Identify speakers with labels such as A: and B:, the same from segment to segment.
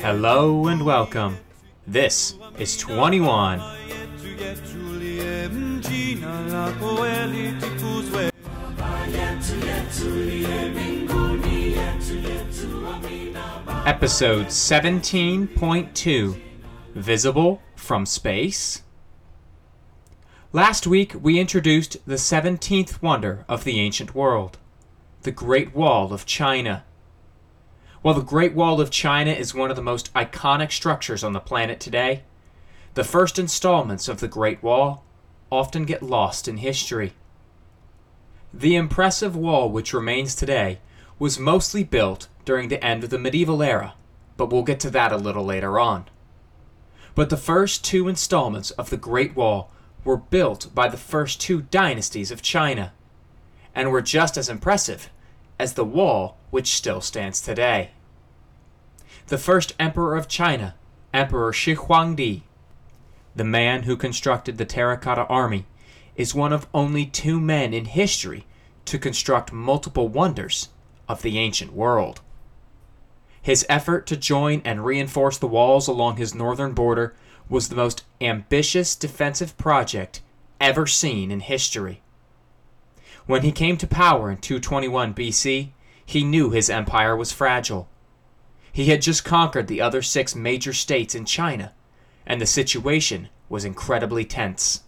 A: Hello and welcome. This is 21. Episode 17.2 Visible from Space. Last week we introduced the 17th wonder of the ancient world, the Great Wall of China. While the Great Wall of China is one of the most iconic structures on the planet today, the first installments of the Great Wall often get lost in history. The impressive wall which remains today was mostly built during the end of the medieval era, but we'll get to that a little later on. But the first two installments of the Great Wall were built by the first two dynasties of China, and were just as impressive as the wall which still stands today. The first emperor of China, Emperor Shi Huangdi, the man who constructed the terracotta army, is one of only two men in history to construct multiple wonders of the ancient world. His effort to join and reinforce the walls along his northern border was the most ambitious defensive project ever seen in history. When he came to power in 221 BC, he knew his empire was fragile. He had just conquered the other six major states in China, and the situation was incredibly tense.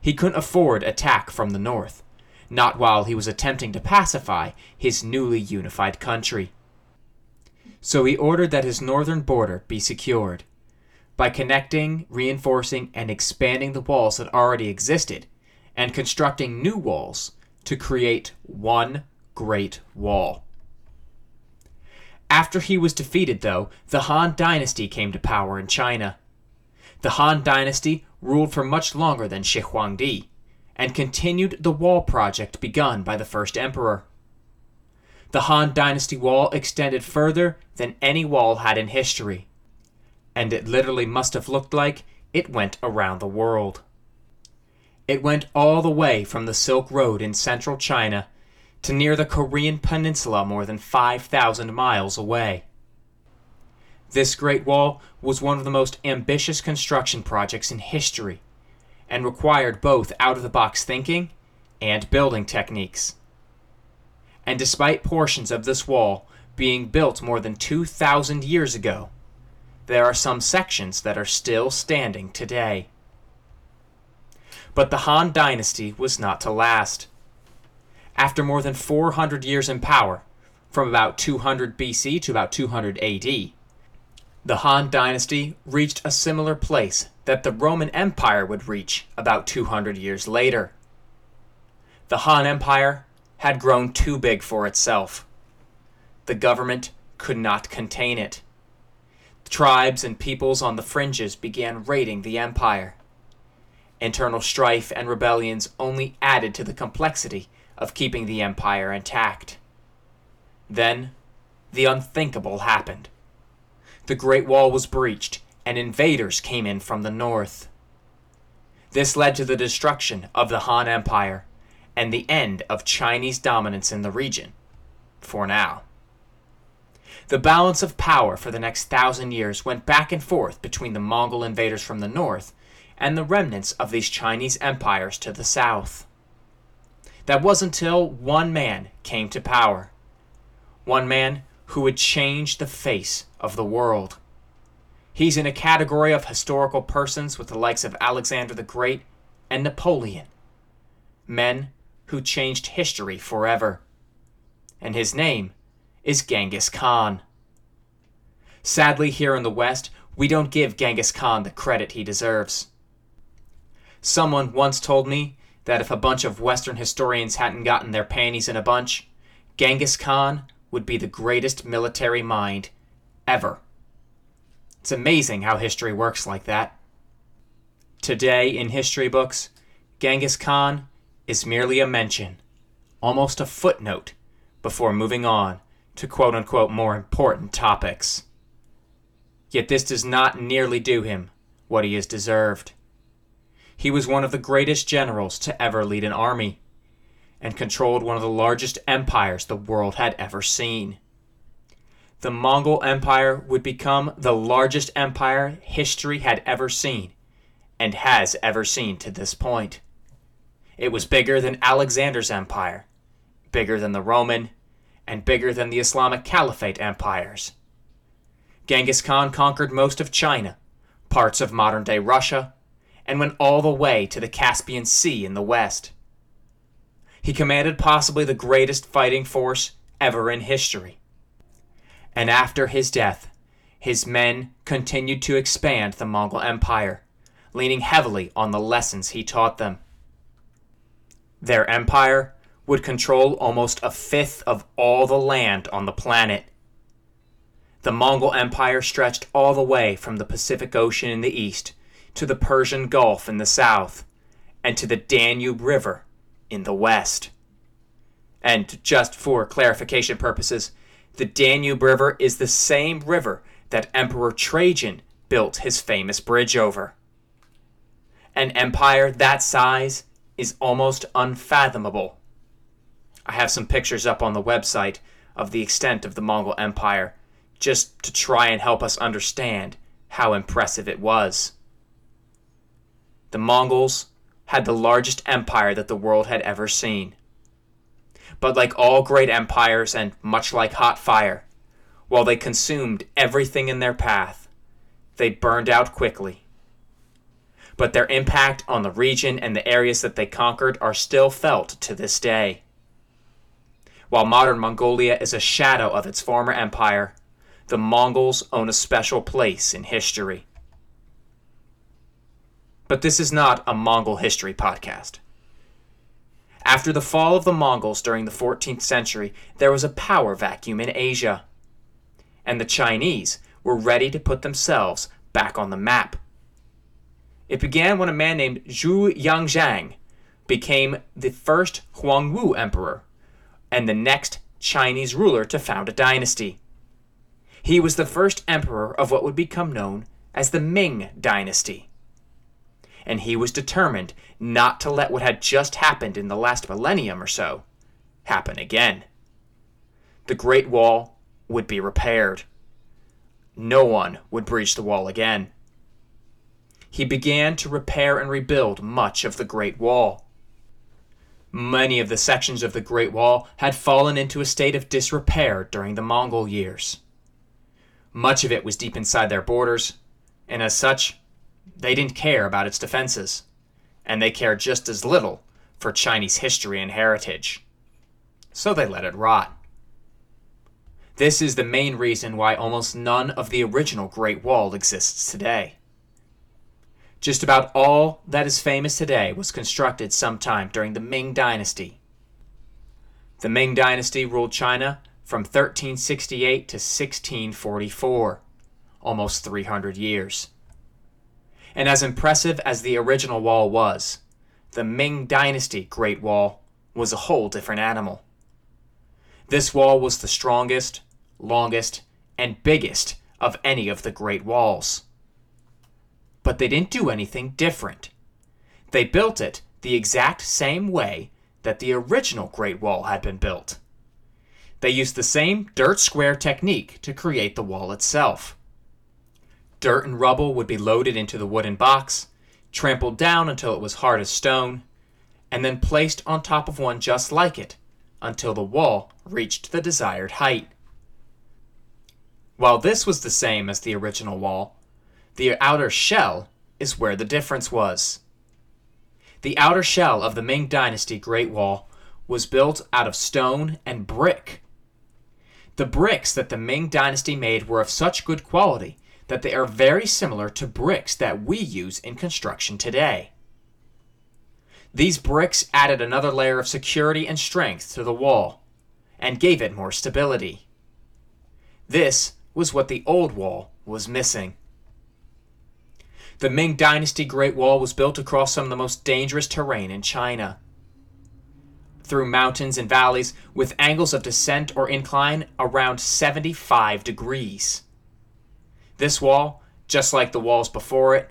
A: He couldn't afford attack from the north, not while he was attempting to pacify his newly unified country. So he ordered that his northern border be secured. By connecting, reinforcing, and expanding the walls that already existed, and constructing new walls to create one Great Wall. After he was defeated, though, the Han Dynasty came to power in China. The Han Dynasty ruled for much longer than Shi Huangdi, and continued the wall project begun by the first emperor. The Han Dynasty wall extended further than any wall had in history, and it literally must have looked like it went around the world. It went all the way from the Silk Road in central China to near the Korean peninsula more than 5,000 miles away. This Great Wall was one of the most ambitious construction projects in history and required both out of the box thinking and building techniques. And despite portions of this wall being built more than 2,000 years ago, there are some sections that are still standing today. But the Han Dynasty was not to last. After more than 400 years in power, from about 200 BC to about 200 AD, the Han Dynasty reached a similar place that the Roman Empire would reach about 200 years later. The Han Empire had grown too big for itself. The government could not contain it. Tribes and peoples on the fringes began raiding the empire. Internal strife and rebellions only added to the complexity of keeping the empire intact. Then, the unthinkable happened. The Great Wall was breached, and invaders came in from the north. This led to the destruction of the Han Empire and the end of Chinese dominance in the region, for now. The balance of power for the next thousand years went back and forth between the Mongol invaders from the north and the remnants of these Chinese empires to the south. That was until one man came to power. One man who would change the face of the world. He's in a category of historical persons with the likes of Alexander the Great and Napoleon. Men who changed history forever. And his name is Genghis Khan. Sadly, here in the West, we don't give Genghis Khan the credit he deserves. Someone once told me that if a bunch of Western historians hadn't gotten their panties in a bunch, Genghis Khan would be the greatest military mind ever. It's amazing how history works like that. Today, in history books, Genghis Khan is merely a mention, almost a footnote, before moving on to quote unquote more important topics. Yet this does not nearly do him what he has deserved. He was one of the greatest generals to ever lead an army, and controlled one of the largest empires the world had ever seen. the Mongol Empire would become the largest empire history had ever seen, and has ever seen to this point. It was bigger than Alexander's empire, bigger than the Roman, and bigger than the Islamic Caliphate empires. Genghis Khan conquered most of China, parts of modern day Russia, and went all the way to the Caspian Sea in the west. He commanded possibly the greatest fighting force ever in history. And after his death, his men continued to expand the Mongol Empire, leaning heavily on the lessons he taught them. Their empire would control almost a fifth of all the land on the planet. The Mongol Empire stretched all the way from the Pacific Ocean in the east to the Persian Gulf in the south and to the Danube River in the west. And just for clarification purposes, the Danube River is the same river that Emperor Trajan built his famous bridge over. An empire that size is almost unfathomable. I have some pictures up on the website of the extent of the Mongol Empire, just to try and help us understand how impressive it was. The Mongols had the largest empire that the world had ever seen. But like all great empires, and much like hot fire, while they consumed everything in their path, they burned out quickly. But their impact on the region and the areas that they conquered are still felt to this day. While modern Mongolia is a shadow of its former empire, the Mongols own a special place in history. But this is not a Mongol history podcast. After the fall of the Mongols during the 14th century, there was a power vacuum in Asia. And the Chinese were ready to put themselves back on the map. It began when a man named Zhu Yuanzhang became the first Hongwu emperor and the next Chinese ruler to found a dynasty. He was the first emperor of what would become known as the Ming Dynasty. And he was determined not to let what had just happened in the last millennium or so happen again. The Great Wall would be repaired. No one would breach the wall again. He began to repair and rebuild much of the Great Wall. Many of the sections of the Great Wall had fallen into a state of disrepair during the Mongol years. Much of it was deep inside their borders, and as such, they didn't care about its defenses, and they cared just as little for Chinese history and heritage. So they let it rot. This is the main reason why almost none of the original Great Wall exists today. Just about all that is famous today was constructed sometime during the Ming Dynasty. The Ming Dynasty ruled China from 1368 to 1644, almost 300 years. And as impressive as the original wall was, the Ming Dynasty Great Wall was a whole different animal. This wall was the strongest, longest, and biggest of any of the Great Walls but they didn't do anything different. They built it the exact same way that the original Great Wall had been built. They used the same dirt square technique to create the wall itself. Dirt and rubble would be loaded into the wooden box, trampled down until it was hard as stone, and then placed on top of one just like it until the wall reached the desired height. While this was the same as the original wall, the outer shell is where the difference was. The outer shell of the Ming Dynasty Great Wall was built out of stone and brick. The bricks that the Ming Dynasty made were of such good quality that they are very similar to bricks that we use in construction today. These bricks added another layer of security and strength to the wall and gave it more stability. This was what the old wall was missing. The Ming Dynasty Great Wall was built across some of the most dangerous terrain in China. Through mountains and valleys with angles of descent or incline around 75 degrees. This wall, just like the walls before it,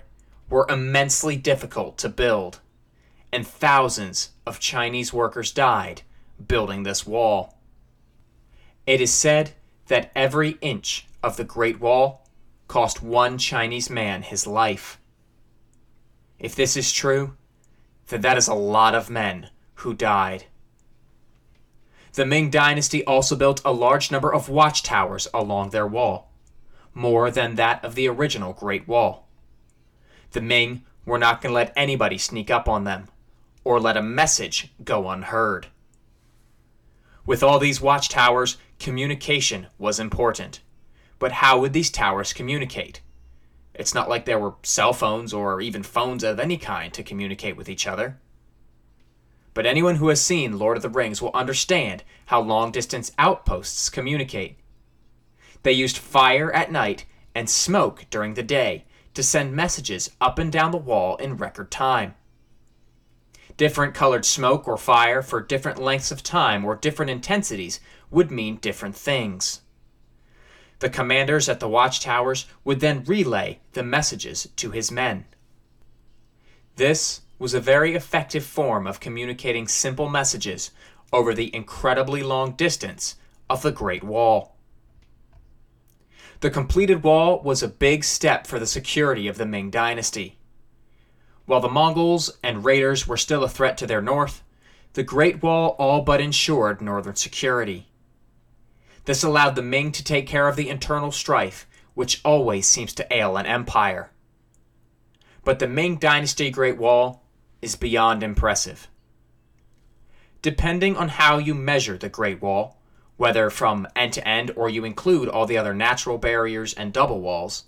A: were immensely difficult to build, and thousands of Chinese workers died building this wall. It is said that every inch of the Great Wall cost one Chinese man his life. If this is true, then that is a lot of men who died. The Ming Dynasty also built a large number of watchtowers along their wall, more than that of the original Great Wall. The Ming were not going to let anybody sneak up on them, or let a message go unheard. With all these watchtowers, communication was important. But how would these towers communicate? It's not like there were cell phones or even phones of any kind to communicate with each other. But anyone who has seen Lord of the Rings will understand how long distance outposts communicate. They used fire at night and smoke during the day to send messages up and down the wall in record time. Different colored smoke or fire for different lengths of time or different intensities would mean different things. The commanders at the watchtowers would then relay the messages to his men. This was a very effective form of communicating simple messages over the incredibly long distance of the Great Wall. The completed wall was a big step for the security of the Ming Dynasty. While the Mongols and raiders were still a threat to their north, the Great Wall all but ensured northern security. This allowed the Ming to take care of the internal strife, which always seems to ail an empire. But the Ming Dynasty Great Wall is beyond impressive. Depending on how you measure the Great Wall, whether from end to end or you include all the other natural barriers and double walls,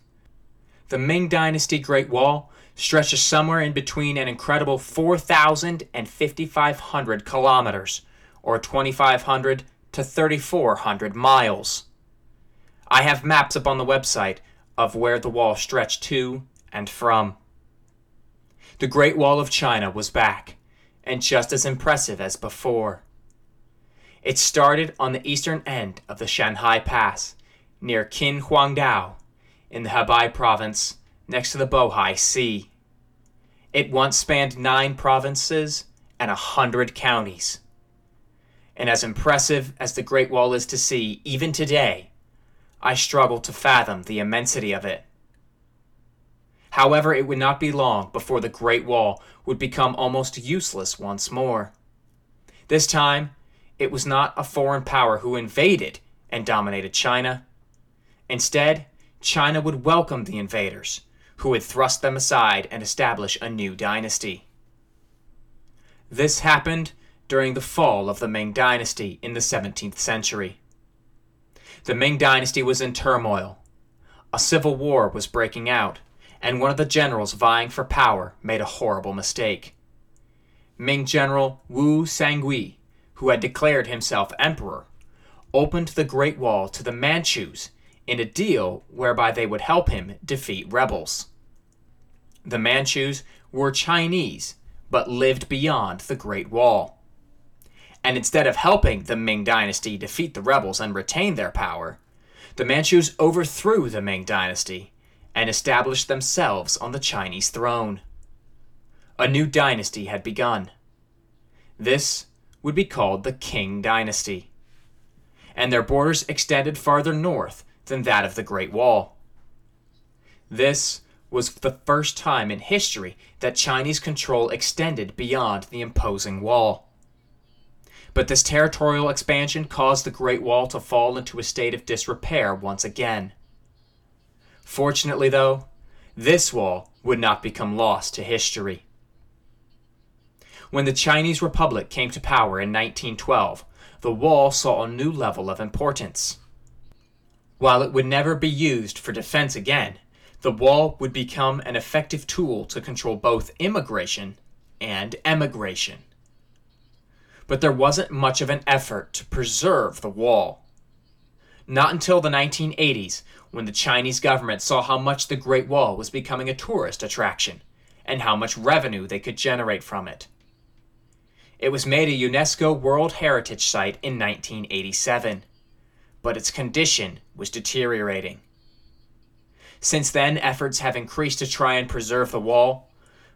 A: the Ming Dynasty Great Wall stretches somewhere in between an incredible 4,000 and 5,500 kilometers, or 2,500 to 3,400 miles. I have maps up on the website of where the wall stretched to and from. The Great Wall of China was back, and just as impressive as before. It started on the eastern end of the Shanhai Pass, near Qinhuangdao, in the Hebei province, next to the Bohai Sea. It once spanned nine provinces and a hundred counties. And as impressive as the Great Wall is to see, even today, I struggle to fathom the immensity of it. However, it would not be long before the Great Wall would become almost useless once more. This time, it was not a foreign power who invaded and dominated China. Instead, China would welcome the invaders, who would thrust them aside and establish a new dynasty. This happened during the fall of the Ming Dynasty in the 17th century. The Ming Dynasty was in turmoil. A civil war was breaking out, and one of the generals vying for power made a horrible mistake. Ming General Wu Sangui who had declared himself emperor, opened the Great Wall to the Manchus in a deal whereby they would help him defeat rebels. The Manchus were Chinese, but lived beyond the Great Wall. And instead of helping the Ming Dynasty defeat the rebels and retain their power, the Manchus overthrew the Ming Dynasty and established themselves on the Chinese throne. A new dynasty had begun. This would be called the Qing Dynasty, and their borders extended farther north than that of the Great Wall. This was the first time in history that Chinese control extended beyond the imposing wall. But this territorial expansion caused the Great Wall to fall into a state of disrepair once again. Fortunately, though, this wall would not become lost to history. When the Chinese Republic came to power in 1912, the wall saw a new level of importance. While it would never be used for defense again, the wall would become an effective tool to control both immigration and emigration. But there wasn't much of an effort to preserve the wall. Not until the 1980s, when the Chinese government saw how much the Great Wall was becoming a tourist attraction and how much revenue they could generate from it. It was made a UNESCO World Heritage Site in 1987, but its condition was deteriorating. Since then, efforts have increased to try and preserve the wall,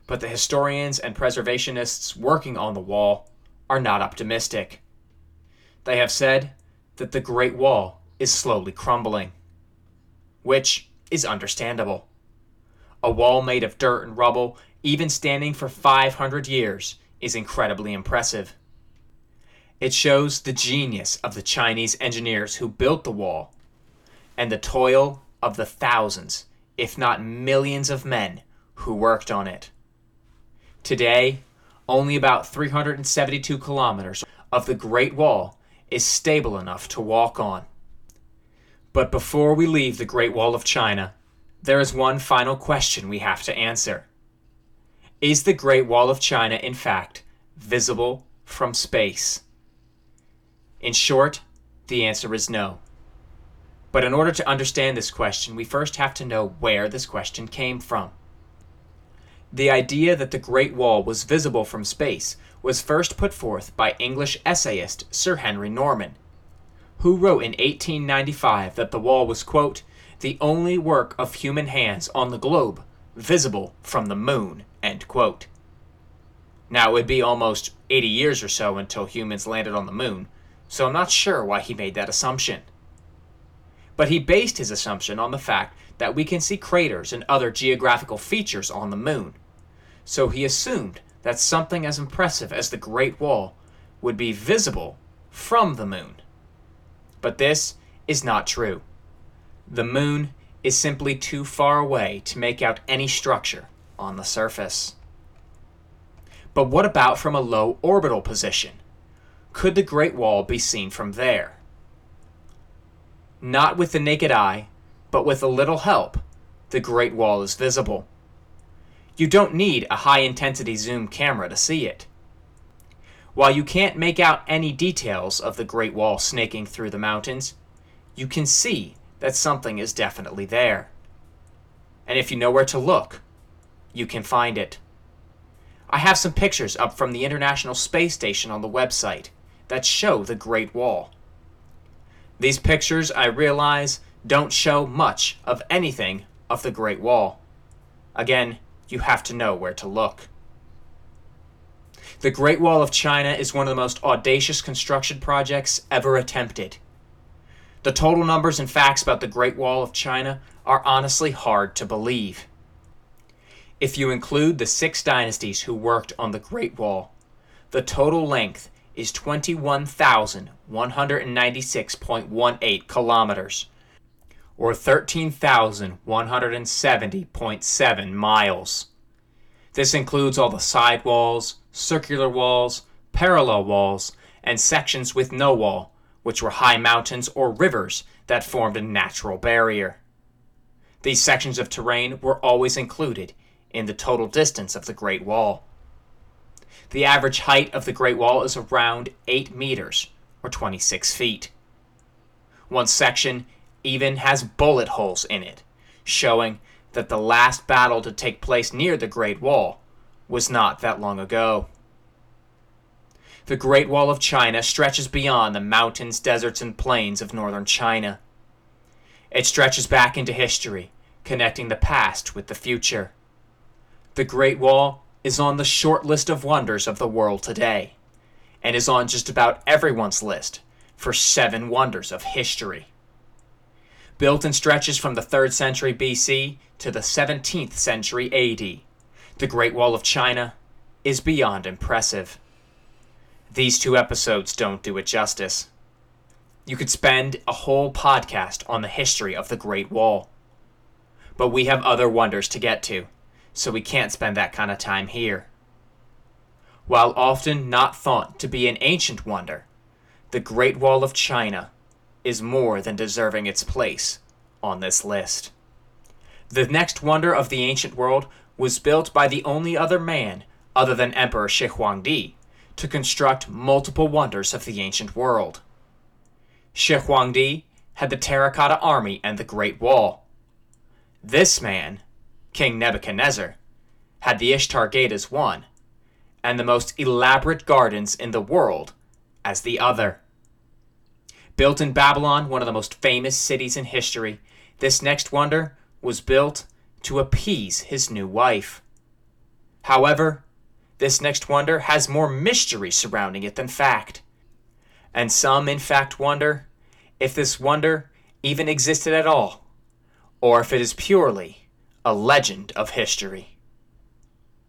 A: but the historians and preservationists working on the wall are not optimistic. They have said that the Great Wall is slowly crumbling. Which is understandable. A wall made of dirt and rubble, even standing for 500 years, is incredibly impressive. It shows the genius of the Chinese engineers who built the wall and the toil of the thousands, if not millions, of men who worked on it. Today, only about 372 kilometers of the Great Wall is stable enough to walk on. But before we leave the Great Wall of China, there is one final question we have to answer. Is the Great Wall of China, in fact, visible from space? In short, the answer is no. But in order to understand this question, we first have to know where this question came from. The idea that the Great Wall was visible from space was first put forth by English essayist Sir Henry Norman, who wrote in 1895 that the wall was, quote, the only work of human hands on the globe visible from the moon, end quote. Now, it would be almost 80 years or so until humans landed on the moon, so I'm not sure why he made that assumption. But he based his assumption on the fact that we can see craters and other geographical features on the moon. So he assumed that something as impressive as the Great Wall would be visible from the moon. But this is not true. The moon is simply too far away to make out any structure on the surface. But what about from a low orbital position? Could the Great Wall be seen from there? Not with the naked eye, but with a little help, the Great Wall is visible. You don't need a high intensity zoom camera to see it. While you can't make out any details of the Great Wall snaking through the mountains, you can see that something is definitely there. And if you know where to look, you can find it. I have some pictures up from the International Space Station on the website that show the Great Wall. These pictures, I realize, don't show much of anything of the Great Wall. Again, you have to know where to look. The Great Wall of China is one of the most audacious construction projects ever attempted. The total numbers and facts about the Great Wall of China are honestly hard to believe. If you include the six dynasties who worked on the Great Wall, the total length is 21,196.18 kilometers, or 13,170.7 miles. This includes all the side walls, circular walls, parallel walls, and sections with no wall, which were high mountains or rivers that formed a natural barrier. These sections of terrain were always included in the total distance of the Great Wall. The average height of the Great Wall is around 8 meters, or 26 feet. One section even has bullet holes in it, showing that the last battle to take place near the Great Wall was not that long ago. The Great Wall of China stretches beyond the mountains, deserts, and plains of northern China. It stretches back into history, connecting the past with the future. The Great Wall is on the short list of wonders of the world today, and is on just about everyone's list for seven wonders of history. Built in stretches from the 3rd century BC to the 17th century AD, the Great Wall of China is beyond impressive. These two episodes don't do it justice. You could spend a whole podcast on the history of the Great Wall. But we have other wonders to get to, so we can't spend that kind of time here. While often not thought to be an ancient wonder, the Great Wall of China is more than deserving its place on this list. The next wonder of the ancient world was built by the only other man other than Emperor Shi Huangdi to construct multiple wonders of the ancient world. Shi Huangdi had the terracotta army and the Great Wall. This man, King Nebuchadnezzar, had the Ishtar Gate as one, and the most elaborate gardens in the world as the other. Built in Babylon, one of the most famous cities in history, this next wonder was built to appease his new wife. However, this next wonder has more mystery surrounding it than fact. And some, in fact, wonder if this wonder even existed at all, or if it is purely a legend of history.